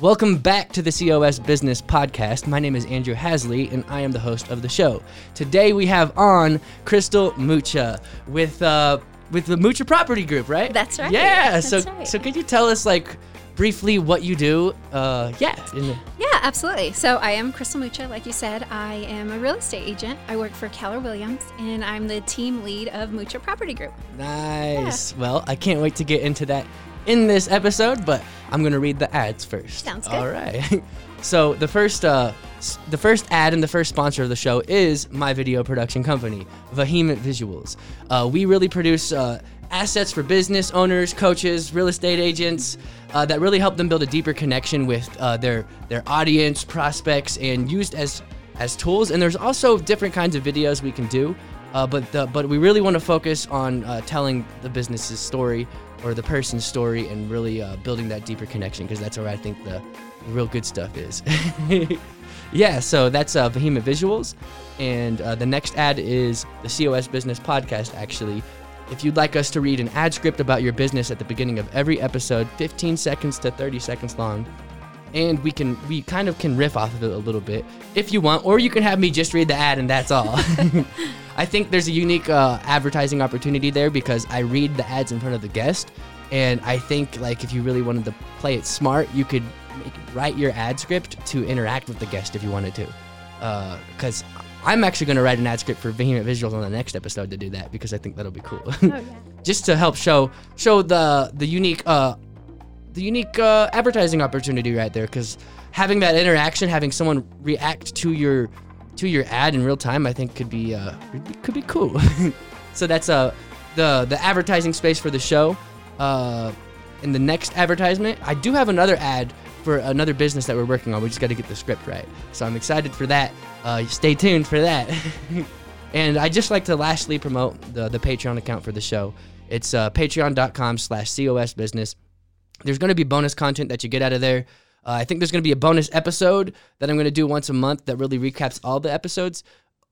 Welcome back to the COS Business Podcast. My name is Andrew Hasley, and I am the host of the show. Today we have on Crystal Mucha with uh, with the Mucha Property Group, right? That's right. Yeah. That's so right. so could you tell us like briefly what you do? Uh, yeah. Yeah, absolutely. So I am Crystal Mucha, like you said. I am a real estate agent. I work for Keller Williams, and I'm the team lead of Mucha Property Group. Nice. Well, I can't wait to get into that in this episode, but I'm gonna read the ads first. Sounds good. All right. so the first, uh, the first ad and the first sponsor of the show is my video production company, Vehement Visuals. Uh, we really produce uh, assets for business owners, coaches, real estate agents. Uh, that really help them build a deeper connection with uh, their their audience, prospects, and used as as tools. And there's also different kinds of videos we can do. Uh, but the, but we really want to focus on uh, telling the business's story or the person's story and really uh, building that deeper connection because that's where I think the real good stuff is. yeah, so that's uh, Vehement Visuals, and uh, the next ad is the COS Business Podcast. Actually, if you'd like us to read an ad script about your business at the beginning of every episode, 15 seconds to 30 seconds long, and we can we kind of can riff off of it a little bit if you want or you can have me just read the ad and that's all. I think there's a unique uh, advertising opportunity there because i read the ads in front of the guest and i think like if you really wanted to play it smart you could make, write your ad script to interact with the guest if you wanted to. Because i'm actually going to write an ad script for vehement visuals on the next episode to do that because i think that'll be cool. Oh, yeah. just to help show show the the unique uh the unique uh, advertising opportunity right there because having that interaction having someone react to your to your ad in real time i think could be uh could be, cool. So that's uh the the advertising space for the show. Uh in the next advertisement i do have another ad for another business that we're working on. We just got to get the script right. So i'm excited for that. Uh stay tuned for that. And i just like to lastly promote the the patreon account for the show. It's uh, patreon.com slash cos business there's going to be bonus content that you get out of there. Uh, I think there's going to be a bonus episode that I'm going to do once a month that really recaps all the episodes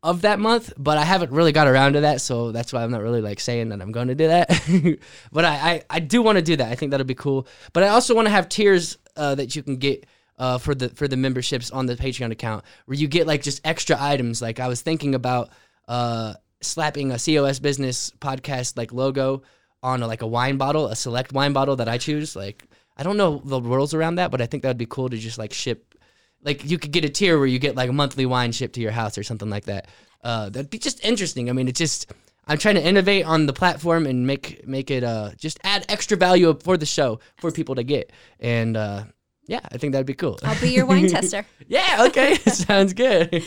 of that month, but I haven't really got around to that, so that's why I'm not really like saying that I'm going to do that. but I, I, I do want to do that. I think that'll be cool. But I also want to have tiers uh, that you can get uh, for the for the memberships on the Patreon account, where you get like just extra items. Like I was thinking about uh, slapping a COS business podcast like logo on a, like a wine bottle, a select wine bottle that I choose. Like I don't know the rules around that, but I think that would be cool to just like ship. Like you could get a tier where you get like a monthly wine shipped to your house or something like that. Uh, that'd be just interesting. I mean, it's just I'm trying to innovate on the platform and make make it uh just add extra value for the show for people to get. And uh, yeah, I think that'd be cool. I'll be your wine tester. Yeah, okay. Sounds good.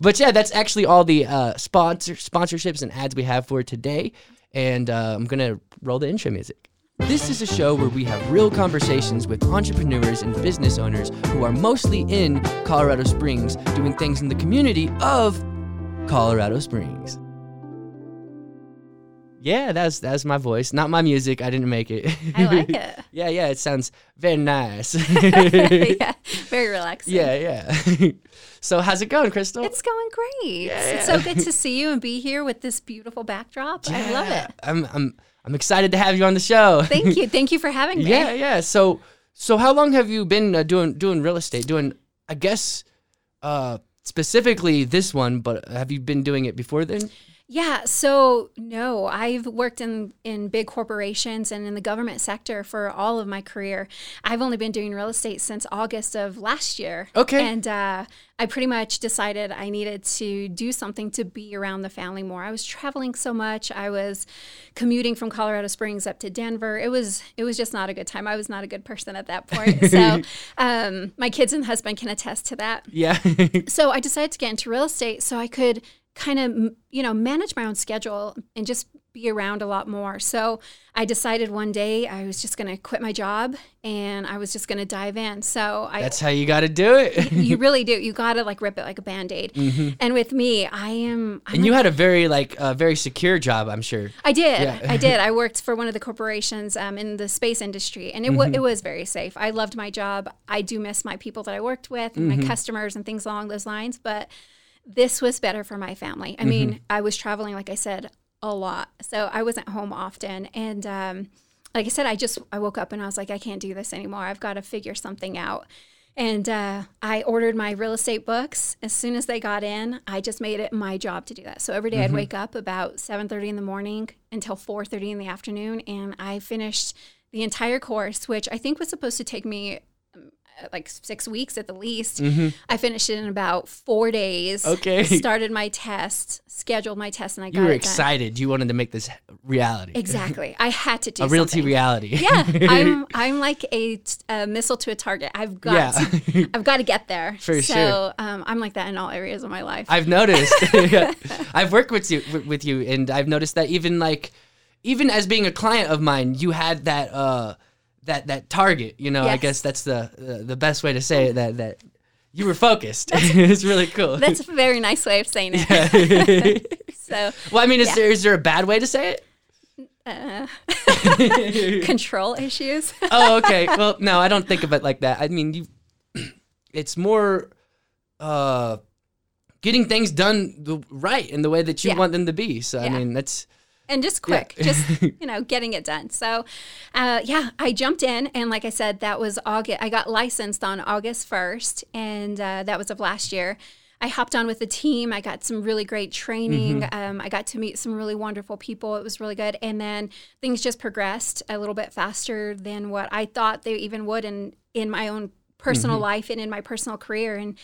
But yeah, that's actually all the uh, sponsor sponsorships and ads we have for today. And uh, I'm to roll the intro music. This is a show where we have real conversations with entrepreneurs and business owners who are mostly in Colorado Springs doing things in the community of Colorado Springs. Yeah, that's that's my voice, not my music. I didn't make it. I like it. yeah, yeah, it sounds very nice. yeah, very relaxing. Yeah, yeah. so how's it going, Crystal? It's going great. Yeah, It's so good to see you and be here with this beautiful backdrop. I love it. I'm I'm I'm excited to have you on the show. Thank you. Thank you for having me. yeah, yeah. So so how long have you been uh, doing doing real estate? Doing I guess uh specifically this one, but have you been doing it before then? Yeah, so no, I've worked in in big corporations and in the government sector for all of my career. I've only been doing real estate since August of last year. Okay. And uh, I pretty much decided I needed to do something to be around the family more. I was traveling so much. I was commuting from Colorado Springs up to Denver. It was it was just not a good time. I was not a good person at that point. So um, my kids and husband can attest to that Yeah. so I decided to get into real estate so I could kind of you know manage my own schedule and just be around a lot more. So I decided one day I was just going to quit my job and I was just going to dive in. So I That's how you got to do it. you really do. You got to like rip it like a band-aid. And with me, I am I'm and you had a very like uh, very secure job, I'm sure. I did. Yeah. I did. I worked for one of the corporations um, in the space industry, and it, Mm-hmm. wa it was very safe. I loved my job. I do miss my people that I worked with, and Mm-hmm. my customers, and things along those lines. But this was better for my family. I Mm-hmm. mean, I was traveling, like I said, a lot, so I wasn't home often, and um, like I said, I just I woke up and I was like, I can't do this anymore. I've got to figure something out. And uh, I ordered my real estate books. As soon as they got in, I just made it my job to do that. So every day I'd wake up about 7:30 in the morning until 4:30 in the afternoon, and I finished the entire course, which I think was supposed to take me like six weeks at the least. I finished it in about four days. Okay. Started my test, scheduled my test, and I got You were it done. excited. You wanted to make this reality. Exactly. I had to do A realty reality. Yeah, I'm I'm like a missile to a target. I've got Yeah. to, I've got to get there. For so, sure. um, I'm like that in all areas of my life. I've noticed. I've worked with you with you, and I've noticed that even like, even as being a client of mine, you had that uh that that target. You know, I guess that's the uh, the best way to say it. That that you were focused. it's really cool. That's a very nice way of saying it. so, well, I mean, is Yeah. there is there a bad way to say it? control issues. oh, okay. Well, no, I don't think of it like that. I mean, you. It's more, uh, getting things done the right in the way that you Yeah. want them to be. So I mean, that's and just quick, just you know, getting it done. So, uh, yeah, I jumped in, and like I said, that was August. I got licensed on August first, and uh, that was of last year. I hopped on with the team. I got some really great training. Um, I got to meet some really wonderful people. It was really good, and then things just progressed a little bit faster than what I thought they even would in in my own personal life and in my personal career. And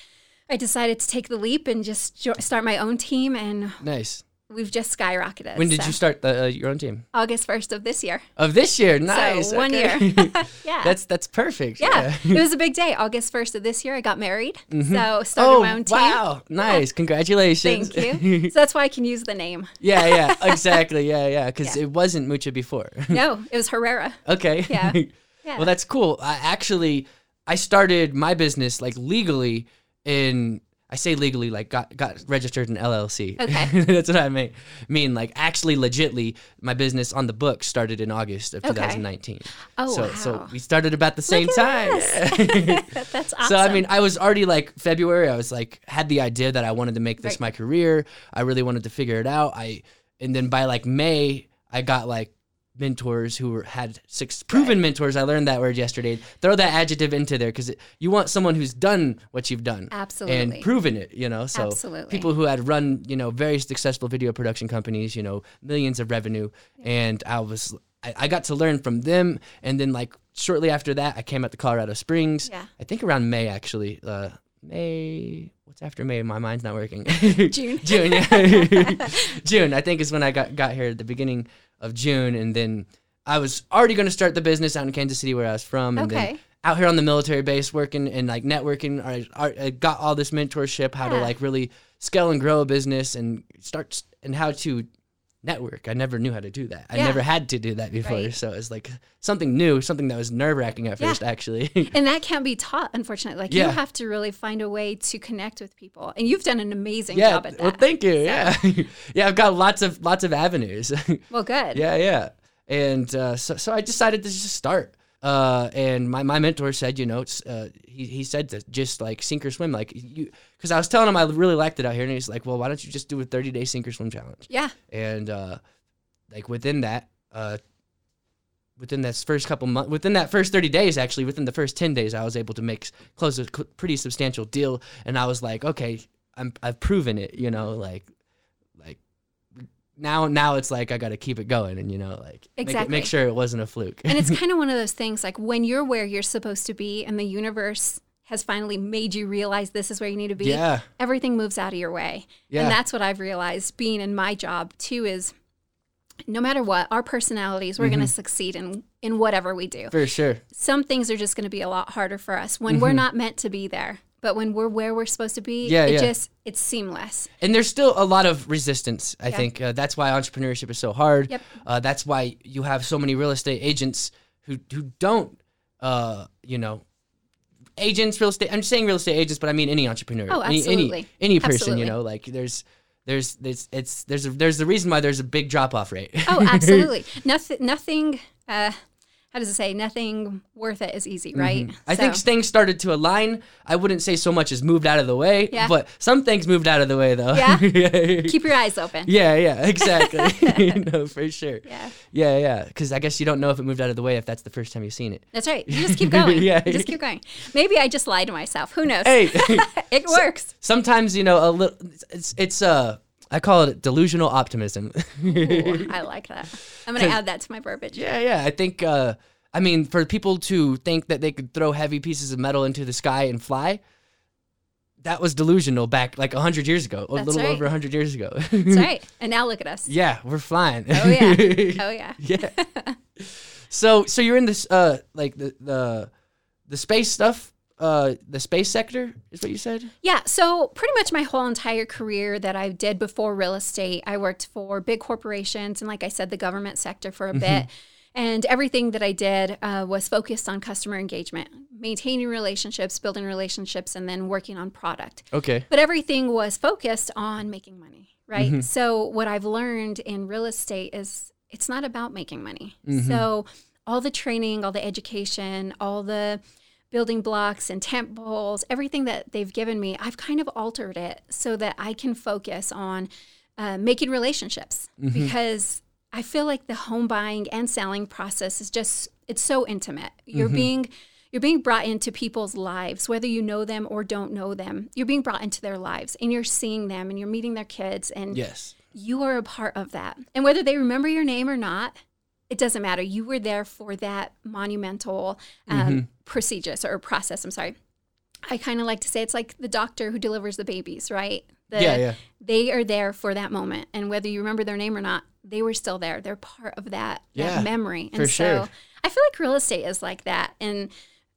I decided to take the leap and just jo- start my own team, and nice. We've just skyrocketed. When did So, you start the, uh, your own team? August first of this year. Of this year, nice. So one okay. year. yeah. that's that's perfect. yeah. it was a big day. August 1st of this year, I got married. So started Oh my own team. wow! Nice. Congratulations. Thank you. so that's why I can use the name. yeah, yeah, exactly. Yeah, yeah. Because Yeah. it wasn't Mucha before. No, it was Herrera. okay. Yeah. Yeah. Well, that's cool. I actually I started my business like legally in I say legally like got got registered in LLC. Okay. that's what I mean. Mean like actually legitly my business on the book started in August of Okay. 2019. Oh, so wow. so we started about the same time. that's awesome. So I mean, I was already like February. I was like had the idea that I wanted to make this Right. my career. I really wanted to figure it out. I and then by like May, I got like mentors who were had six proven mentors. I learned that word yesterday. Throw that adjective into there because you want someone who's done what you've done Absolutely. and proven it. You know, so Absolutely. people who had run you know very successful video production companies, you know, millions of revenue, and I was. I I got to learn from them, and then like shortly after that, I came out to Colorado Springs. Yeah. I think around May actually. Uh, May. What's after May? My mind's not working. June. June. Yeah. June. I think is when I got got here at the beginning of June, and then I was already going to start the business out in Kansas City, where I was from, and Okay. then out here on the military base working and like networking. I, I I got all this mentorship, how to like really scale and grow a business and start and how to network. I never knew how to do that. I never had to do that before. Right. So it's like something new, something that was nerve wracking at Yeah. first, actually. and that can't be taught, unfortunately. Like Yeah. you have to really find a way to connect with people, and you've done an amazing yeah. job at that. Well, thank you. Yeah. yeah. I've got lots of lots of avenues. Well, good. yeah. Yeah. And uh, so, so I decided to just start. Uh, and my, my mentor said, you know, uh, he, he said to just like sink or swim, like you, cause I was telling him I really liked it out here. And he's like, well, why don't you just do a 30 day sink or swim challenge? Yeah. and uh, like within that, uh, within that first couple months, within that first thirty days, actually, within the first ten days, I was able to make close a pretty substantial deal, and I was like, okay, I'm I've proven it, you know, like now now it's like I got to keep it going, and you know, like make, it, Exactly. make sure it wasn't a fluke. and it's kind of one of those things like when you're where you're supposed to be and the universe has finally made you realize this is where you need to be yeah, everything moves out of your way Yeah. and that's what i've realized being in my job too is no matter what our personalities we're going Mm-hmm. to succeed in in whatever we do for sure. some things are just going to be a lot harder for us when we're not meant to be there but when we're where we're supposed to be. Yeah, it yeah. just it's seamless And there's still a lot of resistance. I Yeah. think uh, that's why entrepreneurship is so hard. Yep. Uh, that's why you have so many real estate agents who who don't, uh, you know, agents, real estate. I'm just saying real estate agents, but I mean any entrepreneur. Oh, Any- absolutely. Any, any person, Absolutely. you know, like there's. There's, there's, it's, there's, a, there's the reason why there's a big drop off rate. oh absolutely nothing nothing uh how does it say? Nothing worth it is easy, right? I think things started to align. I wouldn't say so much as moved out of the way, Yeah. but some things moved out of the way though. Yeah? keep your eyes open. yeah, yeah, exactly. no, for sure. Yeah. Yeah, yeah. Because I guess you don't know if it moved out of the way if that's the first time you've seen it. That's right. You just keep going. Yeah. You just keep going. Maybe I just lied to myself. Who knows? Hey, it works. sometimes you know a little. It's it's uh I call it delusional optimism. Ooh, I like that. I'm going to add that to my verbiage. yeah, yeah. I think. uh I mean, for people to think that they could throw heavy pieces of metal into the sky and fly, that was delusional back like hundred years ago, a little right. over hundred years ago. That's right. And now look at us. yeah, we're flying. Oh, yeah. Oh, yeah. yeah. So so you're in this uh like the the the space stuff, uh the space sector is what you said? Yeah, so pretty much my whole entire career that I did before real estate, I worked for big corporations and, like I said, the government sector for a bit. And everything that I did uh, was focused on customer engagement, maintaining relationships, building relationships, and then working on product. Okay. But everything was focused on making money, right? So what I've learned in real estate is it's not about making money. So all the training, all the education, all the building blocks and temp poles, everything that they've given me, I've kind of altered it so that I can focus on uh, making relationships because I feel like the home buying and selling process is just it's so intimate. You're being you're being brought into people's lives, whether you know them or don't know them. You're being brought into their lives and you're seeing them and you're meeting their kids and Yes. you are a part of that. And whether they remember your name or not, it doesn't matter. You were there for that monumental um, procedures or process. I'm sorry. I kind of like to say it's like the doctor who delivers the babies, right? The, Yeah, yeah. They are there for that moment, and whether you remember their name or not, they were still there. They're part of that, Yeah, that memory. And for so sure. I feel like real estate is like that, and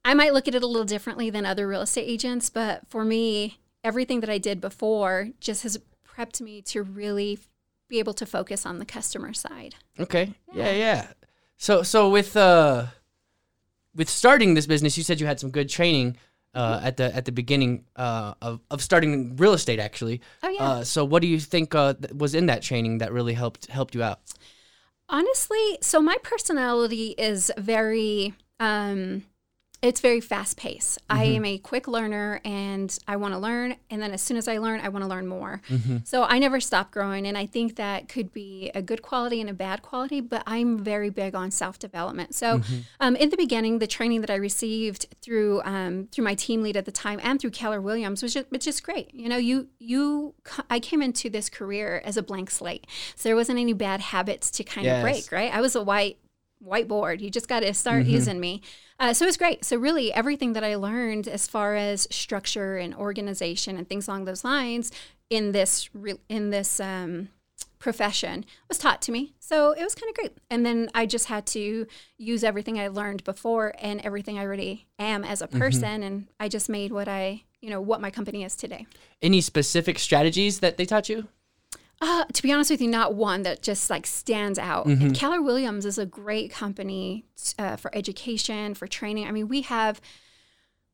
I might look at it a little differently than other real estate agents, but for me, everything that I did before just has prepped me to really be able to focus on the customer side. Okay. Yeah, yeah. So so with uh with starting this business, you said you had some good training uh, at the at the beginning uh, of of starting real estate actually. Oh yeah. Uh, so what do you think uh, th- was in that training that really helped helped you out? Honestly, so my personality is very um it's very fast paced. I am a quick learner and I want to learn and then as soon as I learn, I want to learn more. So I never stop growing and I think that could be a good quality and a bad quality, but I'm very big on self-development. So um, in the beginning, the training that I received through um, through my team lead at the time and through Keller Williams was just, was just great. You know, you you I came into this career as a blank slate. So there wasn't any bad habits to kind Yes. of break, right? I was a white whiteboard. You just got to start using me. Uh, so it was great. So really, everything that I learned as far as structure and organization and things along those lines in this re- in this um, profession was taught to me. So it was kind of great. And then I just had to use everything I learned before and everything I already am as a person, and I just made what I you know what my company is today. Any specific strategies that they taught you? Uh, to be honest with you, not one that just like stands out. And Keller Williams is a great company uh, for education, for training. I mean, we have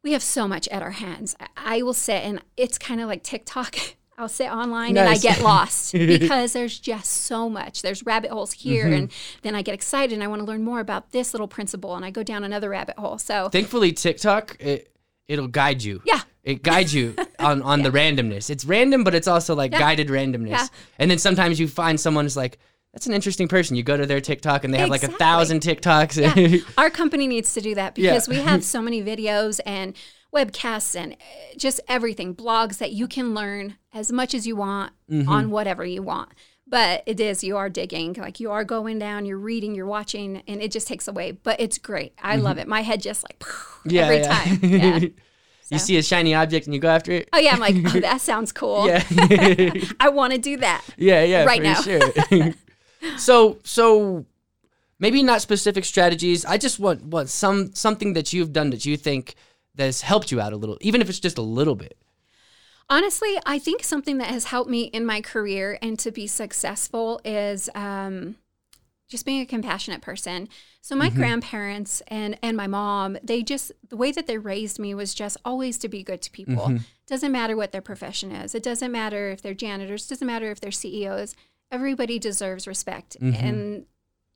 we have so much at our hands. I- I will sit and it's kind of like TikTok. I'll sit online and I get lost because there's just so much. There's rabbit holes here, and then I get excited and I want to learn more about this little principle, and I go down another rabbit hole. So Thankfully, TikTok it it'll guide you. yeah, It guides you on, on the randomness. It's random, but it's also like Yeah. guided randomness. Yeah. And then sometimes you find someone who's like, that's an interesting person. You go to their TikTok and they have like a thousand TikToks. Yeah. Our company needs to do that Yeah. because we have so many videos and webcasts and uh, just everything, blogs that you can learn as much as you want Mm-hmm. on whatever you want. But it is, you are digging, like you are going down, you're reading, you're watching, and it just takes away. But it's great. I love it. My head just like Mm-hmm. yeah, every yeah. time. Yeah. you see a shiny object and you go after it. Oh, yeah. I'm like, oh, that sounds cool. Yeah. I want to do that. Yeah, yeah, Right for now. sure. so, so maybe not specific strategies. I just want want some something that you've done that you think that has helped you out a little, even if it's just a little bit. Honestly, I think something that has helped me in my career and to be successful is um, just being a compassionate person. So my mm-hmm. grandparents and and my mom, they just the way that they raised me was just always to be good to people. Mm-hmm. Doesn't matter what their profession is. It doesn't matter if they're janitors. Doesn't matter if they're CEOs. Everybody deserves respect, mm-hmm. and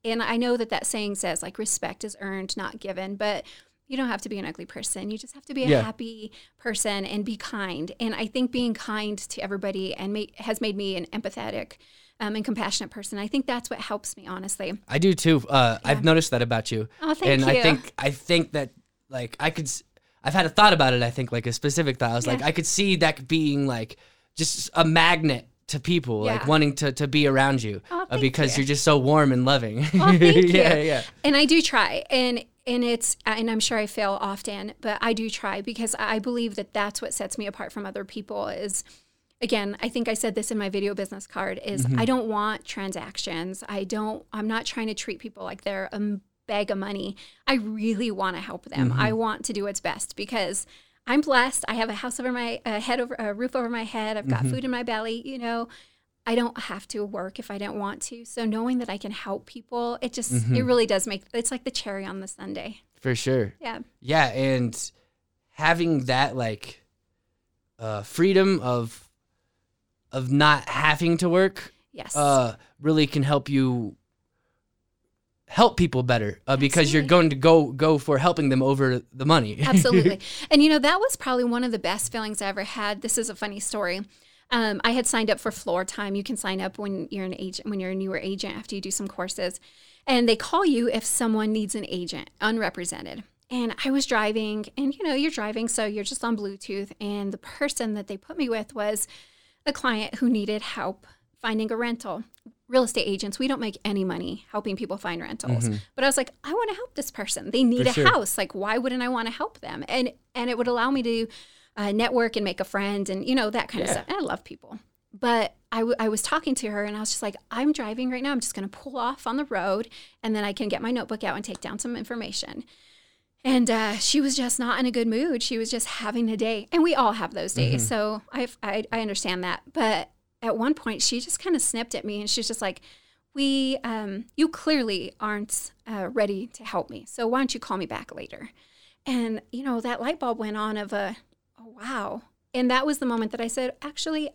and I know that that saying says like respect is earned, not given, but you don't have to be an ugly person. You just have to be a Yeah. happy person and be kind. And I think being kind to everybody and has made me an empathetic um, and compassionate person. I think that's what helps me, honestly. I do too. Uh, I've noticed that about you. Oh, thank and I think I think that like I could. s- I've had a thought about it. I think like a specific thought. I was like, I could see that being like just a magnet to people, like wanting to, to be around you Oh, uh, because you. you're just so warm and loving. Oh, thank you. yeah, yeah. And I do try, and and it's and I'm sure I fail often, but I do try because I believe that that's what sets me apart from other people. Is again, I think I said this in my video business card. Is Mm-hmm. I don't want transactions. I don't. I'm not trying to treat people like they're a bag of money. I really want to help them. Mm-hmm. I want to do what's best because. I'm blessed. I have a house over my uh, head, over a roof over my head. I've got Mm-hmm. food in my belly. You know, I don't have to work if I don't want to. So knowing that I can help people, it just Mm-hmm. it really does make it's like the cherry on the sundae. For sure. Yeah. Yeah, and having that like uh, freedom of of not having to work Yes. uh, really can help you help people better uh, because you're going to go go for helping them over the money. Absolutely. and you know, that was probably one of the best feelings I ever had. This is a funny story. Um, I had signed up for floor time. You can sign up when you're an agent, when you're a newer agent after you do some courses. And they call you if someone needs an agent, unrepresented. And I was driving, and you know, you're driving, so you're just on Bluetooth. And the person that they put me with was a client who needed help finding a rental. Real estate agents, we don't make any money helping people find rentals. But I was like, I want to help this person. They need For a sure. house. Like, why wouldn't I want to help them? And and it would allow me to uh, network and make a friend and you know that kind of stuff. And I love people. But I, w- I was talking to her and I was just like, I'm driving right now. I'm just going to pull off on the road and then I can get my notebook out and take down some information. And uh, she was just not in a good mood. She was just having a day. And we all have those days. So I, I, I understand that. But at one point, she just kind of snipped at me and she's just like, we, um, you clearly aren't uh, ready to help me. So why don't you call me back later? And, you know, that light bulb went on of a, wow. And that was the moment that I said, actually,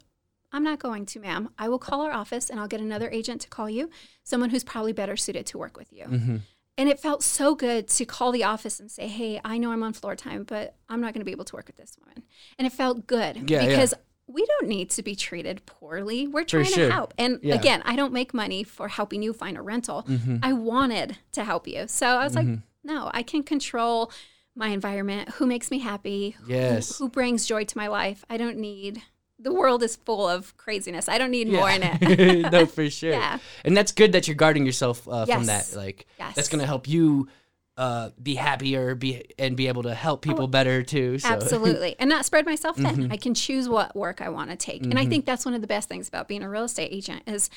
I'm not going to, ma'am. I will call our office and I'll get another agent to call you, someone who's probably better suited to work with you. Mm-hmm. And it felt so good to call the office and say, hey, I know I'm on floor time, but I'm not going to be able to work with this woman. And it felt good Yeah, yeah. because we don't need to be treated poorly. We're trying sure. to help. And Yeah. again, I don't make money for helping you find a rental. Mm-hmm. I wanted to help you. So I was like, no, I can control my environment, who makes me happy, Yes. who, brings joy to my life. I don't need, the world is full of craziness. I don't need more in it. no, for sure. Yeah. And that's good that you're guarding yourself uh, from that. Like Yes. that's gonna help you uh, be happier, be and be able to help people better too. So. Oh, Absolutely. And not spread myself thin. Mm-hmm. I can choose what work I want to take. And I think that's one of the best things about being a real estate agent is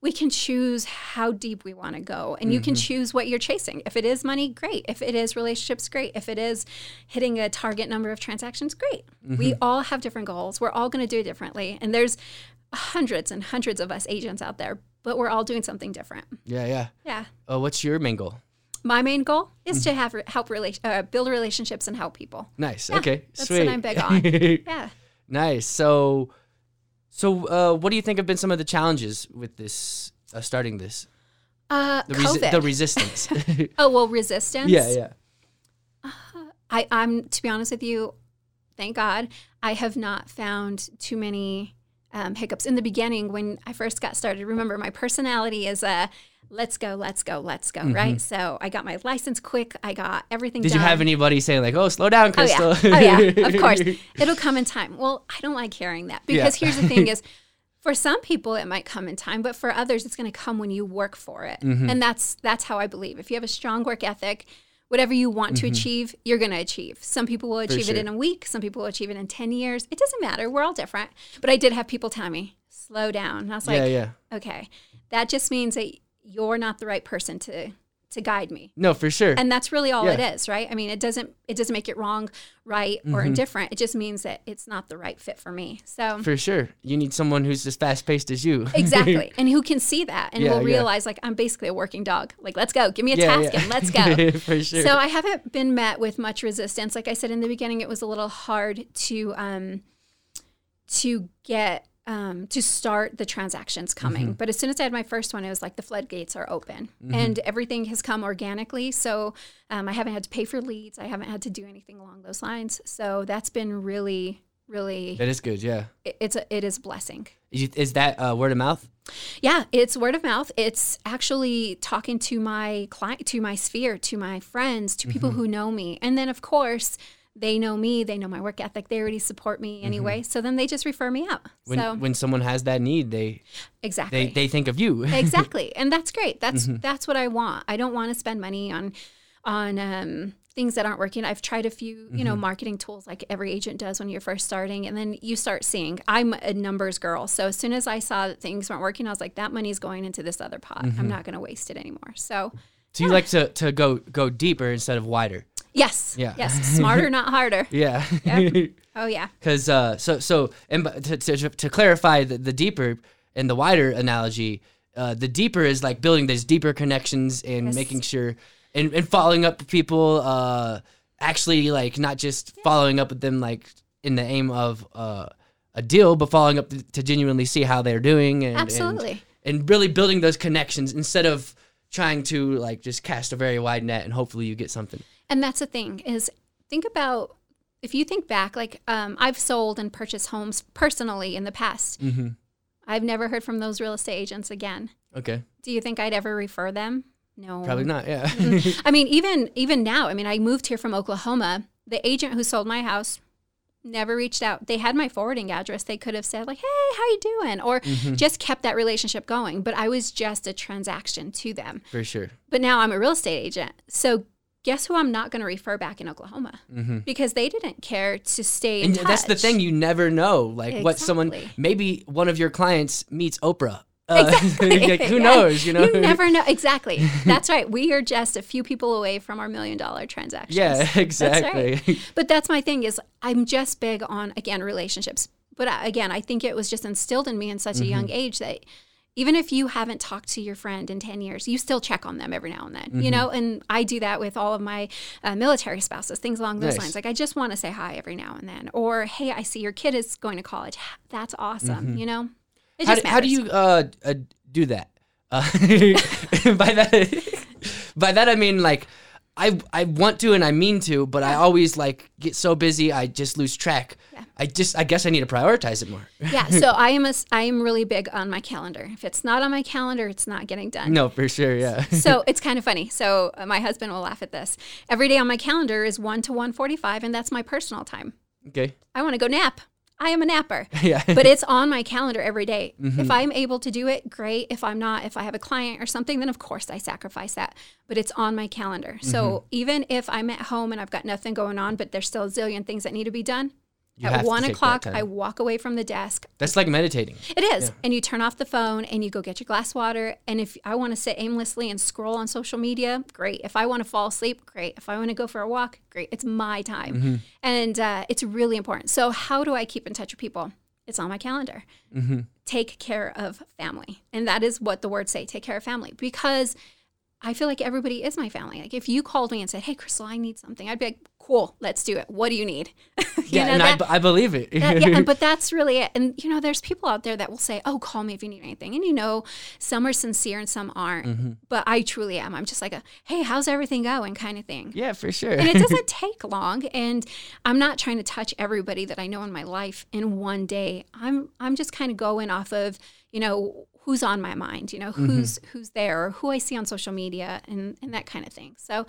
we can choose how deep we want to go and you can Mm-hmm. choose what you're chasing. If it is money, great. If it is relationships, great. If it is hitting a target number of transactions, great. We Mm-hmm. all have different goals. We're all going to do it differently. And there's hundreds and hundreds of us agents out there, but we're all doing something different. yeah, yeah. Yeah. Uh, what's your main goal? My main goal is Mm. to have help rela- uh, build relationships and help people. Nice. Yeah, okay. that's Sweet. what I'm big on. Yeah. nice. So, so uh, what do you think have been some of the challenges with this uh, starting this? Uh, The, COVID. the resistance. Oh well, resistance. yeah, yeah. I, I'm to be honest with you, thank God, I have not found too many um, hiccups in the beginning when I first got started. Remember, my personality is a let's go, let's go, let's go, right? So I got my license quick. I got everything. Mm-hmm. Did done. you have anybody saying like, "Oh, slow down, Oh yeah, Crystal"? oh yeah, of course. It'll come in time. Well, I don't like hearing that because Yeah. here's the thing: is for some people it might come in time, but for others it's going to come when you work for it, Mm-hmm. and that's that's how I believe. If you have a strong work ethic, whatever you want to achieve, you're going to achieve. Some people will achieve Mm-hmm. sure. it in a week. Some people will achieve it in ten years. It doesn't matter. We're all different. But I did have people tell me, "Slow down." And I was like, yeah, yeah. "Okay, that just means that you're not the right person to." To guide me, No, for sure. and that's really all it Yeah. is right i mean it doesn't it doesn't make it wrong right or Mm-hmm. indifferent it just means that it's not the right fit for me so for sure. You need someone who's as fast paced as you. exactly and who can see that and Yeah, will yeah. realize like i'm basically a working dog like let's go give me a Yeah, task yeah. and let's go for sure. so i haven't been met with much resistance like i said in the beginning it was a little hard to um to get um, to start the transactions coming. But as soon as I had my first one, it was like the floodgates are open and everything has come organically. So um, I haven't had to pay for leads. I haven't had to do anything along those lines. So that's been really, really, That is good. Yeah. it- it's a, it is a blessing. Is is that uh, word of mouth? Yeah, it's word of mouth. It's actually talking to my client, to my sphere, to my friends, to people Mm-hmm. who know me. And then, of course, they know me, they know my work ethic, they already support me anyway. So then they just refer me out. Mm-hmm. When so, when someone has that need, they exactly. they, they think of you. exactly and that's great that's Mm-hmm. that's what i want i don't want to spend money on on um, things that aren't working i've tried a few you know Mm-hmm. marketing tools like every agent does when you're first starting and then you start seeing i'm a numbers girl so as soon as i saw that things weren't working i was like that money's going into this other pot Mm-hmm. i'm not going to waste it anymore so so you like to, to go go deeper instead of wider. Yes Yeah. yes smarter not harder Yeah. oh yeah Because uh, so so and to, to, to clarify the, the deeper and the wider analogy, uh, the deeper is like building these deeper connections and Yes. making sure and, and following up with people. Uh, actually, like not just following up with them like in the aim of uh, a deal, but following up to, genuinely see how they're doing and and- Absolutely. and, really building those connections instead of trying to like just cast a very wide net and hopefully you get something. And that's the thing is think about if you think back, like um, I've sold and purchased homes personally in the past. Mm-hmm. I've never heard from those real estate agents again. Okay, Do you think I'd ever refer them? No. probably not. Yeah. I mean, even even now, I mean, I moved here from Oklahoma. The agent who sold my house never reached out. They had my forwarding address. They could have said like, "Hey, how you doing?" or Mm-hmm. just kept that relationship going. But I was just a transaction to them. For sure. But now I'm a real estate agent. So guess who I'm not going to refer back in Oklahoma? Mm-hmm. Because they didn't care to stay in And that's the thing, you never know. Like what someone, maybe one of your clients meets Oprah. Uh, Exactly. like, who Yeah. knows? You know. You never know. Exactly. That's right. We are just a few people away from our million dollar transactions. yeah, That's right. exactly. But that's my thing is I'm just big on again relationships. But again, I think it was just instilled in me in such a Mm-hmm. young age that even if you haven't talked to your friend in 10 years, you still check on them every now and then, Mm-hmm. you know? And I do that with all of my uh, military spouses, things along those Nice. lines. Like, I just want to say hi every now and then. Or, hey, I see your kid is going to college. That's awesome, you know? It Mm-hmm. how, just do, how do you uh, uh, do that? Uh, by that, by that I mean like. I, I want to and I mean to, but I always like get so busy I just lose track. Yeah. I just I guess I need to prioritize it more. yeah, so I am a, I am really big on my calendar. If it's not on my calendar, it's not getting done. No, for sure, yeah. so it's kind of funny. So uh, my husband will laugh at this. Every day on my calendar is 1 to 1:45 and that's my personal time. okay. I want to go nap. I am a napper. Yeah. but it's on my calendar every day. Mm-hmm. If I'm able to do it, great. If I'm not, if I have a client or something, then of course I sacrifice that. But it's on my calendar. So Mm-hmm. even if I'm at home and I've got nothing going on, but there's still a zillion things that need to be done, You at one o'clock. I walk away from the desk. That's like meditating. It is. And you turn off the phone and you go get your glass of water. And if I want to sit aimlessly and scroll on social media, great. If I want to fall asleep, great. If I want to go for a walk, great. It's my time. Mm-hmm. And uh, it's really important. So, how do I keep in touch with people? It's on my calendar. Mm-hmm. Take care of family. And that is what the words say take care of family because I feel like everybody is my family. Like if you called me and said, Hey, Crystal, I need something, I'd be like, Cool, let's do it. What do you need? You Yeah, know, and I that- b I I, believe it. that- yeah, and- but that's really it. And you know, there's people out there that will say, "Oh, call me if you need anything." And you know, some are sincere and some aren't. Mm-hmm. But I truly am. I'm just like a, "Hey, how's everything going?" kind of thing. yeah, for sure. And it doesn't take long. And I'm not trying to touch everybody that I know in my life in one day. I'm I'm just kind of going off of you know who's on my mind, you know Mm-hmm. who's who's there, or who I see on social media, and and that kind of thing. So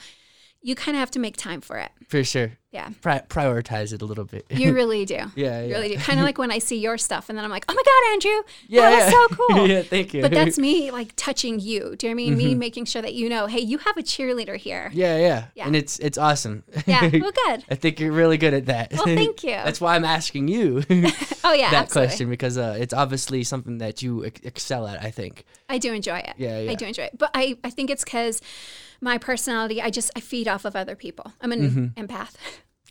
you kind of have to make time for it. for sure. Yeah. Pri- prioritize it a little bit. You really do. Yeah, You yeah. really do. Kind of like when I see your stuff and then I'm like, oh my God, Andrew, yeah, that was so cool. yeah, thank you. But that's me like touching you. Do you know what I mean? Me making sure that you know, hey, you have a cheerleader here. yeah, yeah, Yeah. and it's it's awesome. Yeah. Well, good. I think you're really good at that. Well, thank you. That's why I'm asking you Oh, yeah. that absolutely. question because uh, it's obviously something that you ex- excel at. I think. I do enjoy it. Yeah, yeah. I do enjoy it. But I, I think it's because my personality, I just, I feed off of other people. I'm an Mm-hmm. empath.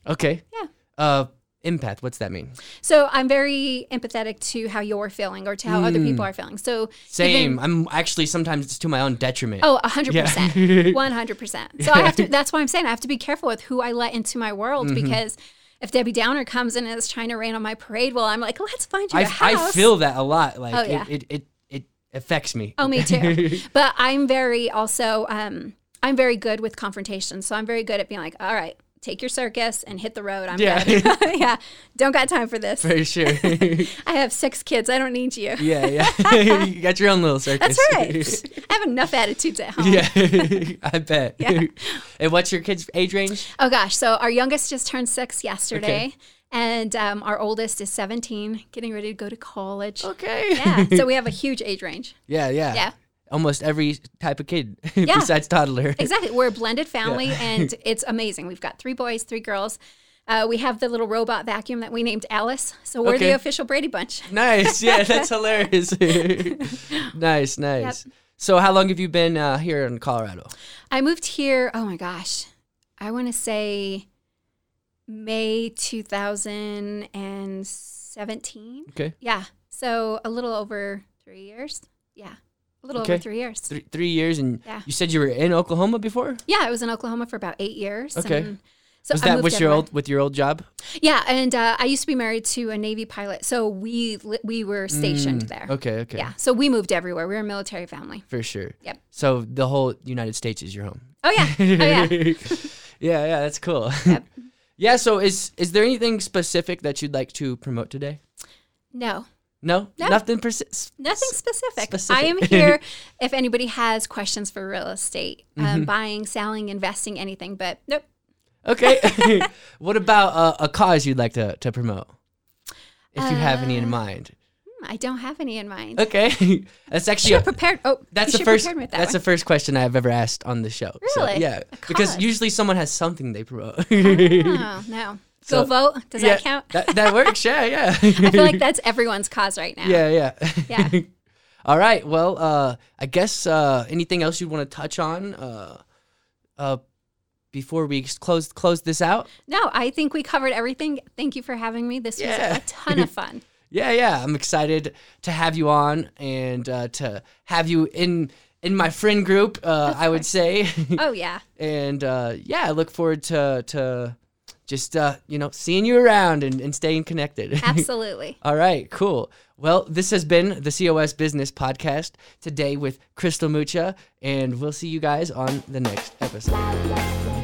Okay. Yeah. Uh, empath. What's that mean? So I'm very empathetic to how you're feeling or to how other people are feeling. So Mm. Same. even- I'm actually sometimes it's to my own detriment. Oh, a hundred Yeah. percent, one hundred percent. So I have to. That's why I'm saying I have to be careful with who I let into my world Mm-hmm. because if Debbie Downer comes in and is trying to rain on my parade, well, I'm like, let's find you a I, house. I feel that a lot. Like Oh, yeah. it, it, it, it affects me. Oh, me too. but I'm very also um I'm very good with confrontation. So I'm very good at being like, all right, take your circus and hit the road. I'm Yeah. yeah. Don't got time for this. For sure. I have six kids. I don't need you. yeah, yeah. you got your own little circus. That's right. I have enough attitudes at home. yeah, I bet. Yeah. and what's your kids' age range? Oh gosh. So our youngest just turned six yesterday. Okay. And um, our oldest is 17, getting ready to go to college. Okay. Yeah. So we have a huge age range. yeah, yeah. Yeah. Almost every type of kid Yeah. besides toddler. Exactly. We're a blended family and it's amazing. We've got three boys, three girls. Uh, we have the little robot vacuum that we named Alice. So we're Okay. the official Brady Bunch. Nice. Yeah, that's hilarious. nice, nice. So, how long have you been uh, here in Colorado? I moved here, oh my gosh, I want to say May 2017. Okay. Yeah. So a little over three years. Yeah. Little Okay. over three years. Three, three years, and Yeah. you said you were in Oklahoma before. Yeah. I was in Oklahoma for about eight years. Okay. so Was I that with your old with your old job? Yeah. And uh, I used to be married to a Navy pilot. So we, li- we were stationed there. Mm, Okay, okay. Yeah. So we moved everywhere. We were a military family. For sure. Yep. So the whole United States is your home. Oh, yeah. Oh, yeah. yeah, yeah, that's cool. Yep. yeah, so is is there anything specific that you'd like to promote today? No. No? No. Nothing persi- Nothing specific. specific. I am here if anybody has questions for real estate, Mm-hmm. um, buying, selling, investing, anything. But nope. Okay. what about uh, a cause you'd like to, to promote? If you have any in Uh, mind. Hmm, I don't have any in mind. Okay. that's actually a, prepared. Oh, that's the first with that that's the first question I've ever asked on the show. So, Really? yeah. A Because cause? usually someone has something they promote. Oh no. So- Go vote. Does yeah, that count? That, that works. Yeah, yeah. I feel like that's everyone's cause right now. Yeah, yeah. Yeah. All right. Well, uh, I guess uh, anything else you want to touch on uh, uh, before we close close this out? No, I think we covered everything. Thank you for having me. This Yeah. was a ton of fun. Yeah, yeah. I'm excited to have you on and uh, to have you in in my friend group. Uh, I would say, Oh yeah. and uh, yeah, I look forward to to just uh, you know seeing you around and, and staying connected. Absolutely. All right, cool. Well, this has been the COS Business Podcast today with Crystal Mucha, and we'll see you guys on the next episode.